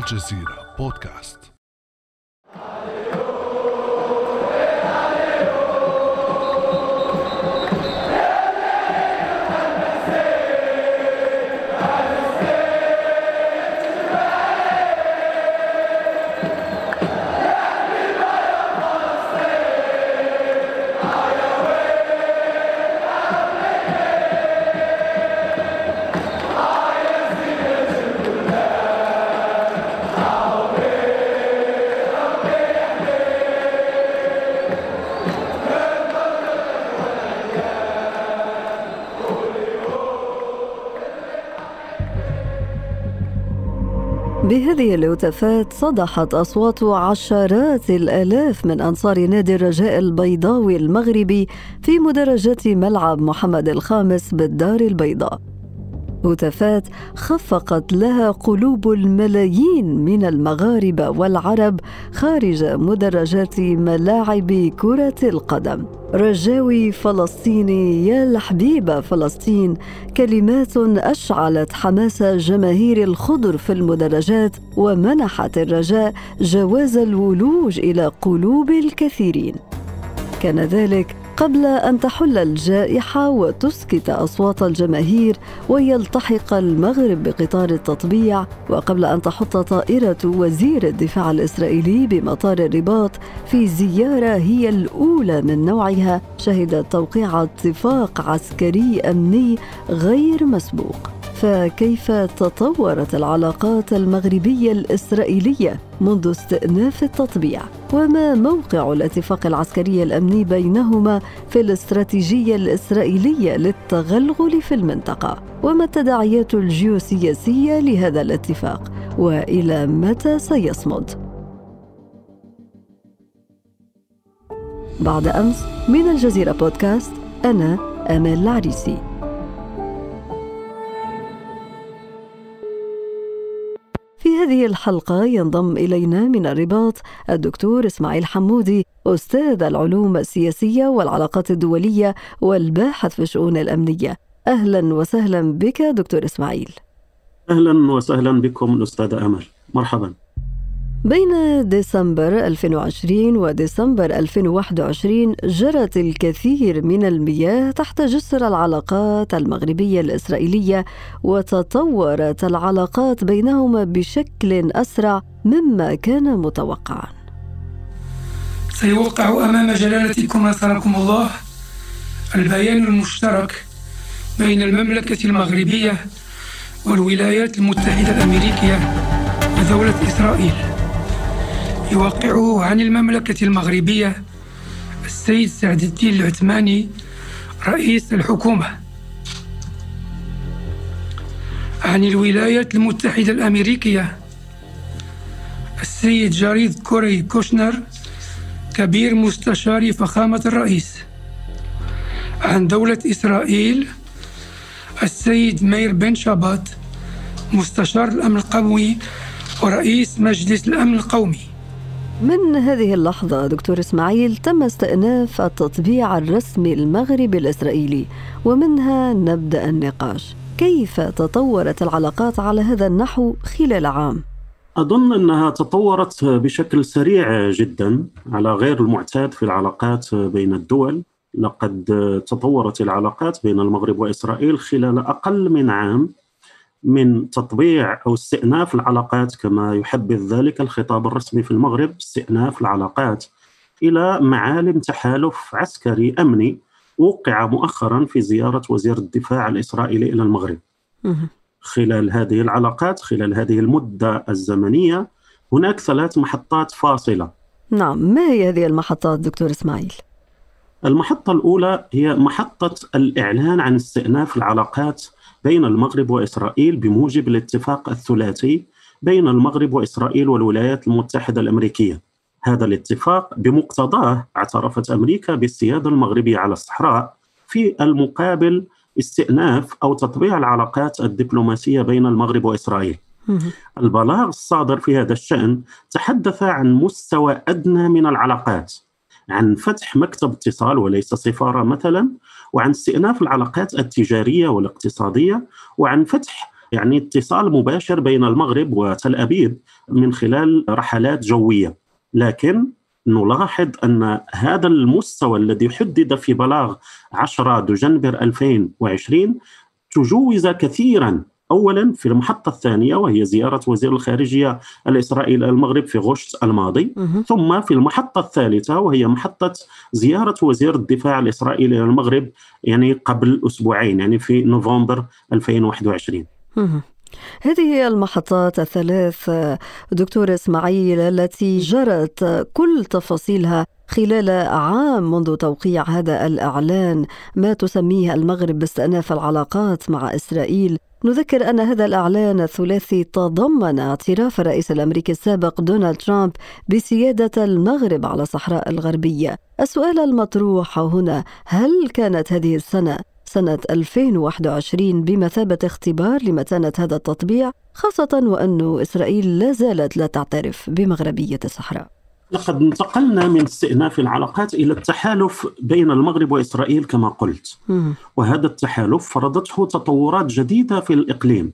الجزيرة بودكاست. بهذه الهتافات صدحت أصوات عشرات الآلاف من أنصار نادي الرجاء البيضاوي المغربي في مدرجات ملعب محمد الخامس بالدار البيضاء. هتافات خفقت لها قلوب الملايين من المغاربه والعرب خارج مدرجات ملاعب كرة القدم. رجاوي فلسطيني يا لحبيب فلسطين كلمات أشعلت حماس جماهير الخضر في المدرجات ومنحت الرجاء جواز الولوج إلى قلوب الكثيرين. كان ذلك قبل أن تحل الجائحة وتسكت أصوات الجماهير ويلتحق المغرب بقطار التطبيع وقبل أن تحط طائرة وزير الدفاع الإسرائيلي بمطار الرباط في زيارة هي الأولى من نوعها شهدت توقيع اتفاق عسكري أمني غير مسبوق. فكيف تطورت العلاقات المغربية الإسرائيلية منذ استئناف التطبيع؟ وما موقع الاتفاق العسكري الأمني بينهما في الاستراتيجية الإسرائيلية للتغلغل في المنطقة؟ وما التداعيات الجيوسياسية لهذا الاتفاق؟ وإلى متى سيصمد؟ بعد أمس من الجزيرة بودكاست أنا امال العريسي. هذه الحلقة ينضم إلينا من الرباط الدكتور إسماعيل حمودي أستاذ العلوم السياسية والعلاقات الدولية والباحث في الشؤون الأمنية. أهلا وسهلا بك دكتور إسماعيل. أهلا وسهلا بكم الأستاذة أمل. مرحبا. بين ديسمبر 2020 وديسمبر 2021 جرت الكثير من المياه تحت جسر العلاقات المغربية الإسرائيلية وتطورت العلاقات بينهما بشكل أسرع مما كان متوقعا. سيوقع أمام جلالتكم نصركم الله البيان المشترك بين المملكة المغربية والولايات المتحدة الأمريكية ودولة إسرائيل. يوقعه عن المملكة المغربية السيد سعد الدين العثماني رئيس الحكومة. عن الولايات المتحدة الأمريكية السيد جاريد كوري كوشنر كبير مستشار فخامة الرئيس. عن دولة إسرائيل السيد مير بن شابات مستشار الأمن القومي ورئيس مجلس الأمن القومي. من هذه اللحظة دكتور إسماعيل تم استئناف التطبيع الرسمي المغربي الإسرائيلي ومنها نبدأ النقاش. كيف تطورت العلاقات على هذا النحو خلال عام؟ أظن أنها تطورت بشكل سريع جدا على غير المعتاد في العلاقات بين الدول. لقد تطورت العلاقات بين المغرب وإسرائيل خلال أقل من عام. من تطبيع أو استئناف العلاقات كما يحبذ ذلك الخطاب الرسمي في المغرب استئناف العلاقات إلى معالم تحالف عسكري أمني وقع مؤخرا في زيارة وزير الدفاع الإسرائيلي إلى المغرب. خلال هذه العلاقات خلال هذه المدة الزمنية هناك ثلاث محطات فاصلة. نعم، ما هي هذه المحطات دكتور إسماعيل؟ المحطة الأولى هي محطة الإعلان عن استئناف العلاقات بين المغرب وإسرائيل بموجب الاتفاق الثلاثي بين المغرب وإسرائيل والولايات المتحدة الأمريكية. هذا الاتفاق بمقتضاه اعترفت أمريكا بالسيادة المغربية على الصحراء في المقابل استئناف أو تطبيع العلاقات الدبلوماسية بين المغرب وإسرائيل. البلاغ الصادر في هذا الشأن تحدث عن مستوى أدنى من العلاقات عن فتح مكتب اتصال وليس سفارة مثلا وعن استئناف العلاقات التجارية والاقتصادية وعن فتح يعني اتصال مباشر بين المغرب وتل أبيب من خلال رحلات جوية. لكن نلاحظ أن هذا المستوى الذي حدد في بلاغ 10 دجنبر 2020 تجوز كثيرا اولا في المحطة الثانية وهي زيارة وزير الخارجية الإسرائيلي المغرب في غشت الماضي. ثم في المحطة الثالثة وهي محطة زيارة وزير الدفاع الإسرائيلي المغرب يعني قبل أسبوعين يعني في نوفمبر 2021 هذه المحطات الثلاث دكتور إسماعيل التي جرت كل تفاصيلها خلال عام منذ توقيع هذا الإعلان ما تسميه المغرب باستئناف العلاقات مع إسرائيل. نذكر أن هذا الإعلان الثلاثي تضمن اعتراف الرئيس الأمريكي السابق دونالد ترامب بسيادة المغرب على الصحراء الغربية. السؤال المطروح هنا هل كانت هذه السنة سنة 2021 بمثابة اختبار لمتانة هذا التطبيع خاصة وأن إسرائيل لا زالت لا تعترف بمغربية الصحراء. لقد انتقلنا من استئناف العلاقات إلى التحالف بين المغرب وإسرائيل كما قلت. وهذا التحالف فرضته تطورات جديدة في الإقليم.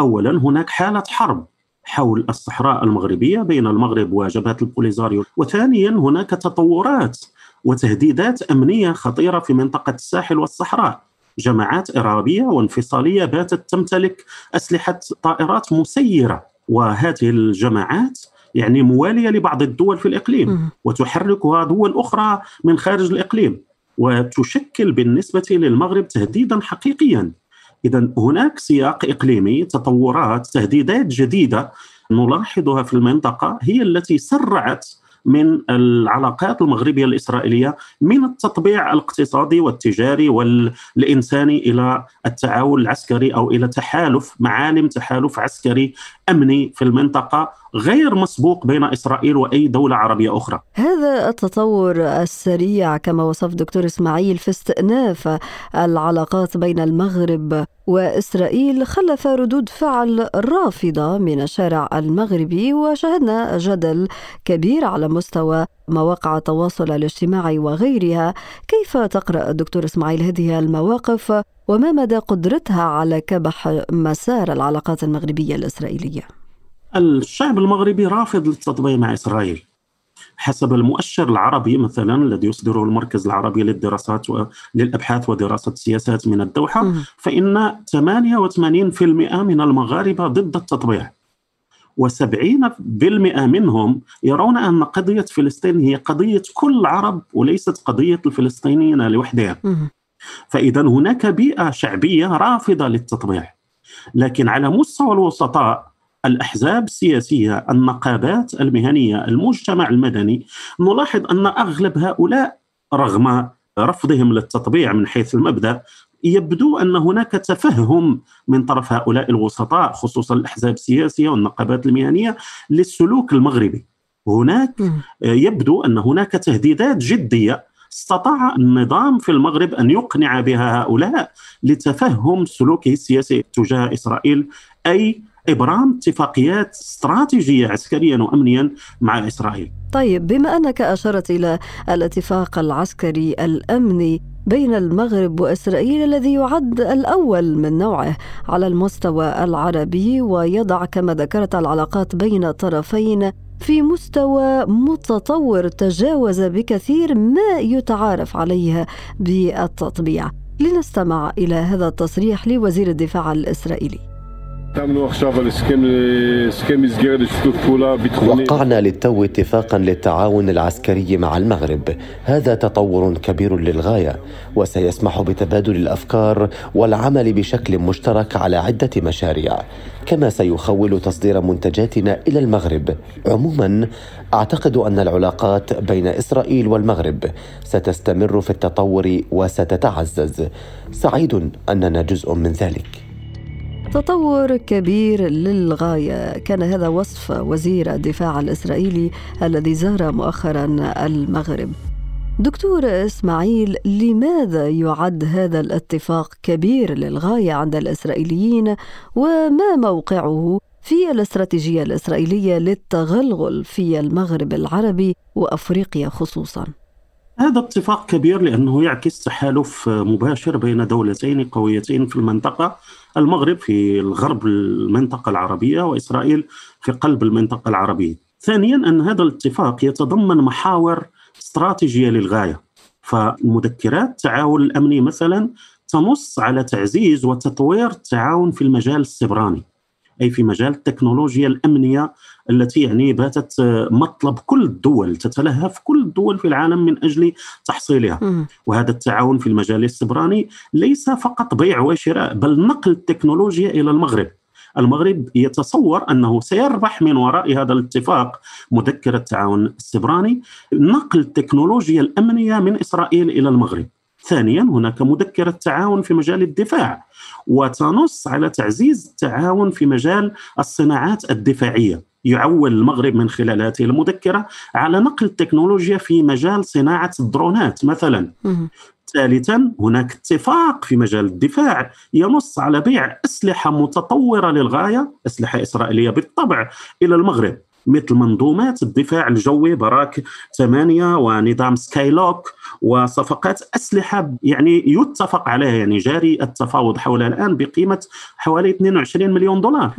اولا هناك حالة حرب حول الصحراء المغربية بين المغرب وجبهة البوليزاريو. وثانيا هناك تطورات وتهديدات أمنية خطيرة في منطقة الساحل والصحراء. جماعات إرهابية وانفصالية باتت تمتلك أسلحة طائرات مسيرة وهذه الجماعات يعني موالية لبعض الدول في الإقليم وتحركها دول أخرى من خارج الإقليم وتشكل بالنسبة للمغرب تهديدا حقيقيا. اذا هناك سياق إقليمي تطورات تهديدات جديدة نلاحظها في المنطقة هي التي سرعت من العلاقات المغربية الإسرائيلية من التطبيع الاقتصادي والتجاري والانساني إلى التعاون العسكري أو إلى تحالف معالم تحالف عسكري أمني في المنطقة غير مسبوق بين إسرائيل وأي دولة عربية أخرى. هذا التطور السريع كما وصف دكتور إسماعيل في استئناف العلاقات بين المغرب وإسرائيل خلف ردود فعل رافضة من الشارع المغربي وشهدنا جدل كبير على مستوى مواقع التواصل الاجتماعي وغيرها، كيف تقرأ الدكتور إسماعيل هذه المواقف؟ وما مدى قدرتها على كبح مسار العلاقات المغربية الإسرائيلية؟ الشعب المغربي رافض للتطبيع مع إسرائيل. حسب المؤشر العربي مثلا الذي يصدره المركز العربي للدراسات للأبحاث ودراسة السياسات من الدوحة فإن 88% من المغاربة ضد التطبيع. و70% منهم يرون أن قضية فلسطين هي قضية كل العرب وليست قضية الفلسطينيين لوحدهم. فاذا هناك بيئة شعبية رافضة للتطبيع. لكن على مستوى الوسطاء الأحزاب السياسية، النقابات المهنية، المجتمع المدني، نلاحظ أن أغلب هؤلاء رغم رفضهم للتطبيع من حيث المبدأ يبدو أن هناك تفهم من طرف هؤلاء الوسطاء خصوصا الأحزاب السياسية والنقابات المهنية للسلوك المغربي. هناك يبدو أن هناك تهديدات جدية استطاع النظام في المغرب أن يقنع بها هؤلاء لتفهم سلوكه السياسي تجاه إسرائيل أي ابرام اتفاقيات استراتيجية عسكريا وامنيا مع إسرائيل. طيب بما أنك أشرت إلى الاتفاق العسكري الأمني بين المغرب وإسرائيل الذي يعد الأول من نوعه على المستوى العربي ويضع كما ذكرت العلاقات بين الطرفين في مستوى متطور تجاوز بكثير ما يتعارف عليه بالتطبيع لنستمع إلى هذا التصريح لوزير الدفاع الإسرائيلي وقعنا للتو اتفاقا للتعاون العسكري مع المغرب. هذا تطور كبير للغاية وسيسمح بتبادل الأفكار والعمل بشكل مشترك على عدة مشاريع. كما سيخول تصدير منتجاتنا إلى المغرب. عموما أعتقد أن العلاقات بين إسرائيل والمغرب ستستمر في التطور وستتعزز. سعيد أننا جزء من ذلك. تطور كبير للغاية. كان هذا وصف وزير الدفاع الإسرائيلي الذي زار مؤخرا المغرب. دكتور إسماعيل لماذا يعد هذا الاتفاق كبير للغاية عند الإسرائيليين؟ وما موقعه في الاستراتيجية الإسرائيلية للتغلغل في المغرب العربي وأفريقيا خصوصا؟ هذا اتفاق كبير لأنه يعكس تحالف مباشر بين دولتين قويتين في المنطقة المغرب في الغرب المنطقة العربية وإسرائيل في قلب المنطقة العربية. ثانيا أن هذا الاتفاق يتضمن محاور استراتيجية للغاية فمذكرات التعاون الأمني مثلا تنص على تعزيز وتطوير التعاون في المجال السبراني أي في مجال التكنولوجيا الأمنية التي يعني باتت مطلب كل الدول تتلهف كل الدول في العالم من أجل تحصيلها. وهذا التعاون في المجال السبراني ليس فقط بيع وشراء بل نقل التكنولوجيا إلى المغرب. المغرب يتصور أنه سيربح من وراء هذا الاتفاق مذكرة التعاون السبراني نقل التكنولوجيا الأمنية من إسرائيل إلى المغرب. ثانيا هناك مذكرة تعاون في مجال الدفاع وتنص على تعزيز التعاون في مجال الصناعات الدفاعية. يعول المغرب من خلال هذه المذكرة على نقل التكنولوجيا في مجال صناعة الدرونات مثلا. ثالثا هناك اتفاق في مجال الدفاع ينص على بيع أسلحة متطورة للغاية أسلحة إسرائيلية بالطبع إلى المغرب. مثل منظومات الدفاع الجوي براك 8 ونظام سكايلوك وصفقات أسلحة يعني يتفق عليها يعني جاري التفاوض حولها الآن بقيمة حوالي 22 مليون دولار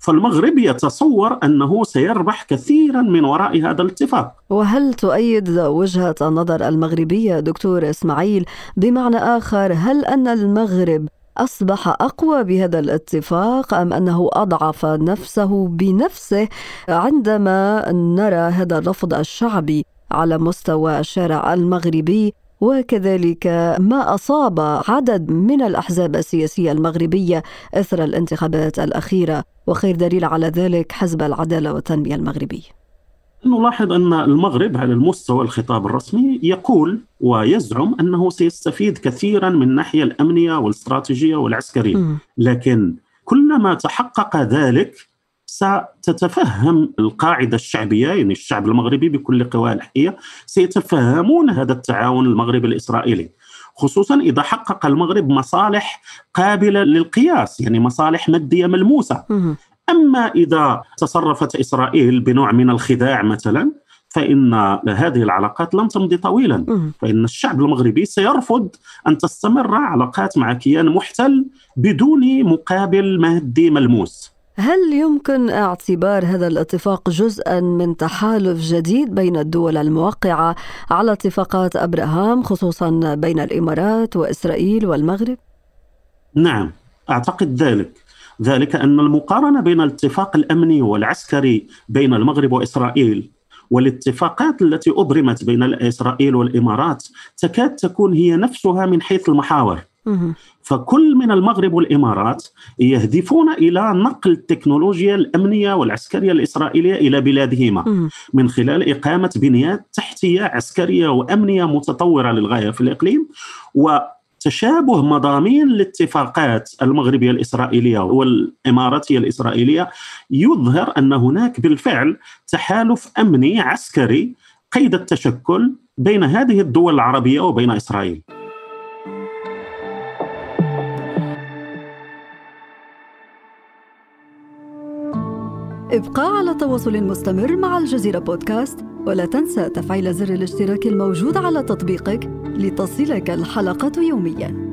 فالمغرب يتصور أنه سيربح كثيرا من وراء هذا الاتفاق. وهل تؤيد وجهة النظر المغربية دكتور إسماعيل بمعنى آخر هل أن المغرب أصبح أقوى بهذا الاتفاق أم أنه أضعف نفسه بنفسه عندما نرى هذا الرفض الشعبي على مستوى الشارع المغربي؟ وكذلك ما أصاب عدد من الأحزاب السياسية المغربية إثر الانتخابات الأخيرة؟ وخير دليل على ذلك حزب العدالة والتنمية المغربي. نلاحظ أن المغرب على المستوى الخطاب الرسمي يقول ويزعم أنه سيستفيد كثيرا من الناحيه الأمنية والاستراتيجية والعسكرية. لكن كلما تحقق ذلك ستتفهم القاعدة الشعبية يعني الشعب المغربي بكل قواه الحيه سيتفهمون هذا التعاون المغربي الإسرائيلي. خصوصا إذا حقق المغرب مصالح قابلة للقياس يعني مصالح مادية ملموسة. أما إذا تصرفت إسرائيل بنوع من الخداع مثلا فإن هذه العلاقات لن تمضي طويلا. فإن الشعب المغربي سيرفض أن تستمر علاقات مع كيان محتل بدون مقابل مادي ملموس. هل يمكن اعتبار هذا الاتفاق جزءا من تحالف جديد بين الدول الموقعة على اتفاقات أبراهام خصوصا بين الإمارات وإسرائيل والمغرب؟ نعم أعتقد ذلك. ذلك أن المقارنة بين الاتفاق الأمني والعسكري بين المغرب وإسرائيل والاتفاقات التي أبرمت بين إسرائيل والإمارات تكاد تكون هي نفسها من حيث المحاور. فكل من المغرب والإمارات يهدفون إلى نقل التكنولوجيا الأمنية والعسكرية الإسرائيلية إلى بلادهما من خلال إقامة بنيات تحتية عسكرية وأمنية متطورة للغاية في الإقليم و تشابه مضامين الاتفاقات المغربية الإسرائيلية والاماراتيه الإسرائيلية يظهر أن هناك بالفعل تحالف أمني عسكري قيد التشكل بين هذه الدول العربية وبين إسرائيل. ابقى على تواصل مستمر مع الجزيرة بودكاست ولا تنسى تفعيل زر الاشتراك الموجود على تطبيقك لتصلك الحلقة يومياً.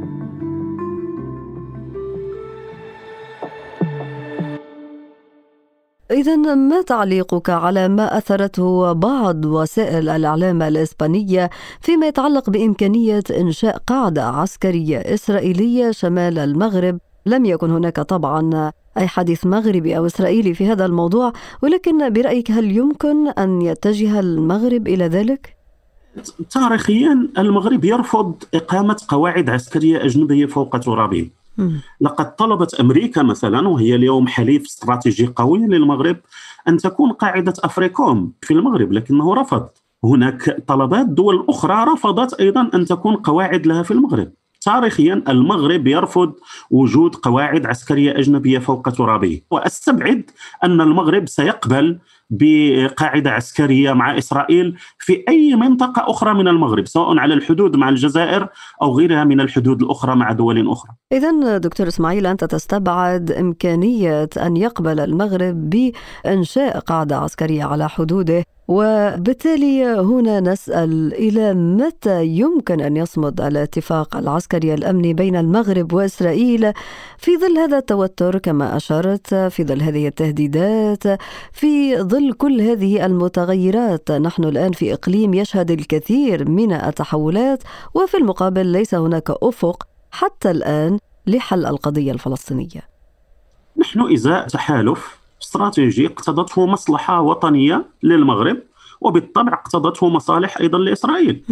إذا ما تعليقك على ما أثرته بعض وسائل الإعلام الإسبانية فيما يتعلق بإمكانية إنشاء قاعدة عسكرية إسرائيلية شمال المغرب لم يكن هناك طبعا أي حديث مغربي أو إسرائيلي في هذا الموضوع ولكن برأيك هل يمكن أن يتجه المغرب إلى ذلك؟ تاريخيا المغرب يرفض إقامة قواعد عسكرية أجنبية فوق ترابه. لقد طلبت أمريكا مثلا وهي اليوم حليف استراتيجي قوي للمغرب أن تكون قاعدة أفريكوم في المغرب لكنه رفض. هناك طلبات دول أخرى رفضت أيضا أن تكون قواعد لها في المغرب. تاريخيا المغرب يرفض وجود قواعد عسكرية أجنبية فوق ترابه، وأستبعد أن المغرب سيقبل بقاعدة عسكرية مع إسرائيل في أي منطقة أخرى من المغرب سواء على الحدود مع الجزائر أو غيرها من الحدود الأخرى مع دول أخرى. اذا دكتور إسماعيل أنت تستبعد إمكانية أن يقبل المغرب بإنشاء قاعدة عسكرية على حدوده وبالتالي هنا نسأل إلى متى يمكن أن يصمد الاتفاق العسكري الأمني بين المغرب وإسرائيل في ظل هذا التوتر كما أشرت في ظل هذه التهديدات في ظل كل هذه المتغيرات؟ نحن الآن في إقليم يشهد الكثير من التحولات وفي المقابل ليس هناك أفق حتى الآن لحل القضية الفلسطينية. نحن إزاء تحالف استراتيجي اقتضته مصلحة وطنية للمغرب وبالطبع اقتضته مصالح أيضا لإسرائيل.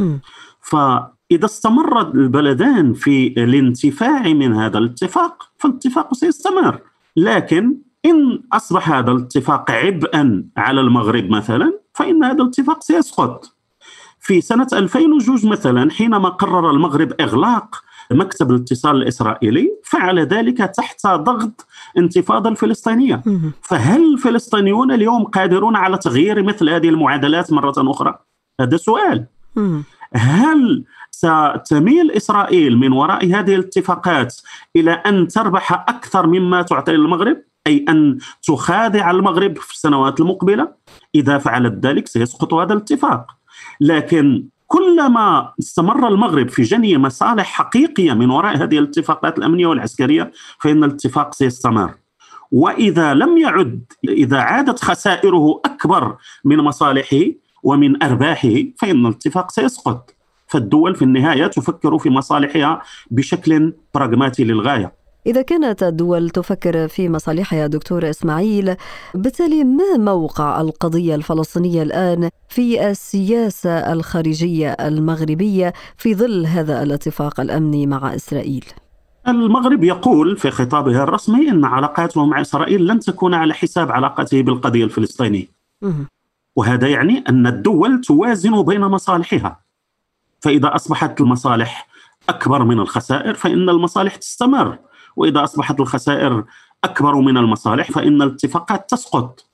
فإذا استمر البلدان في الانتفاع من هذا الاتفاق فالاتفاق سيستمر، لكن إن أصبح هذا الاتفاق عبئا على المغرب مثلا فإن هذا الاتفاق سيسقط. في سنة 2002 مثلا حينما قرر المغرب إغلاق مكتب الاتصال الإسرائيلي فعل ذلك تحت ضغط انتفاضة الفلسطينية. فهل الفلسطينيون اليوم قادرون على تغيير مثل هذه المعادلات مرة أخرى؟ هذا سؤال. هل ستميل إسرائيل من وراء هذه الاتفاقات إلى أن تربح أكثر مما تعطي المغرب أي أن تخادع المغرب في السنوات المقبلة؟ إذا فعلت ذلك سيسقط هذا الاتفاق. لكن كلما استمر المغرب في جني مصالح حقيقية من وراء هذه الاتفاقات الأمنية والعسكرية فإن الاتفاق سيستمر. وإذا لم يعد إذا عادت خسائره أكبر من مصالحه ومن أرباحه فإن الاتفاق سيسقط. فالدول في النهاية تفكر في مصالحها بشكل براغماتي للغاية. إذا كانت الدول تفكر في مصالحها دكتور إسماعيل بالتالي ما موقع القضية الفلسطينية الآن في السياسة الخارجية المغربية في ظل هذا الاتفاق الأمني مع إسرائيل؟ المغرب يقول في خطابه الرسمي إن علاقاته مع إسرائيل لن تكون على حساب علاقته بالقضية الفلسطينية. وهذا يعني أن الدول توازن بين مصالحها. فإذا أصبحت المصالح أكبر من الخسائر فإن المصالح تستمر وإذا أصبحت الخسائر أكبر من المصالح فإن الاتفاقات تسقط.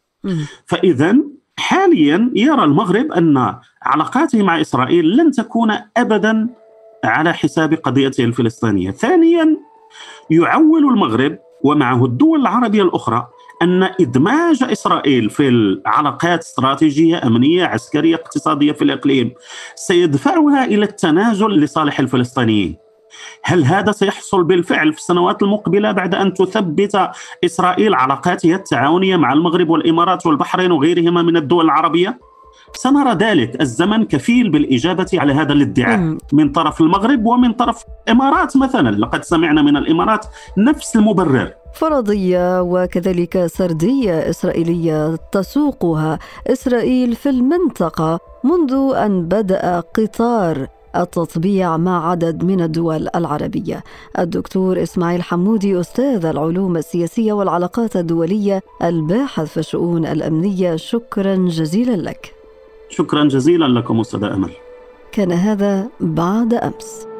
فإذا حاليا يرى المغرب أن علاقاته مع إسرائيل لن تكون ابدا على حساب قضيته الفلسطينية. ثانيا يعول المغرب ومعه الدول العربية الأخرى أن إدماج إسرائيل في العلاقات استراتيجية أمنية عسكرية اقتصادية في الإقليم سيدفعها إلى التنازل لصالح الفلسطينيين. هل هذا سيحصل بالفعل في السنوات المقبلة بعد أن تثبت إسرائيل علاقاتها التعاونية مع المغرب والإمارات والبحرين وغيرهما من الدول العربية؟ سنرى ذلك الزمن كفيل بالإجابة على هذا الادعاء من طرف المغرب ومن طرف الإمارات مثلا. لقد سمعنا من الإمارات نفس المبرر. فرضية وكذلك سردية إسرائيلية تسوقها إسرائيل في المنطقة منذ أن بدأ قطار التطبيع مع عدد من الدول العربية. الدكتور إسماعيل حمودي أستاذ العلوم السياسية والعلاقات الدولية الباحث في الشؤون الأمنية. شكرا جزيلا لك. شكرا جزيلا لكم أستاذ أمل. كان هذا بعد أمس.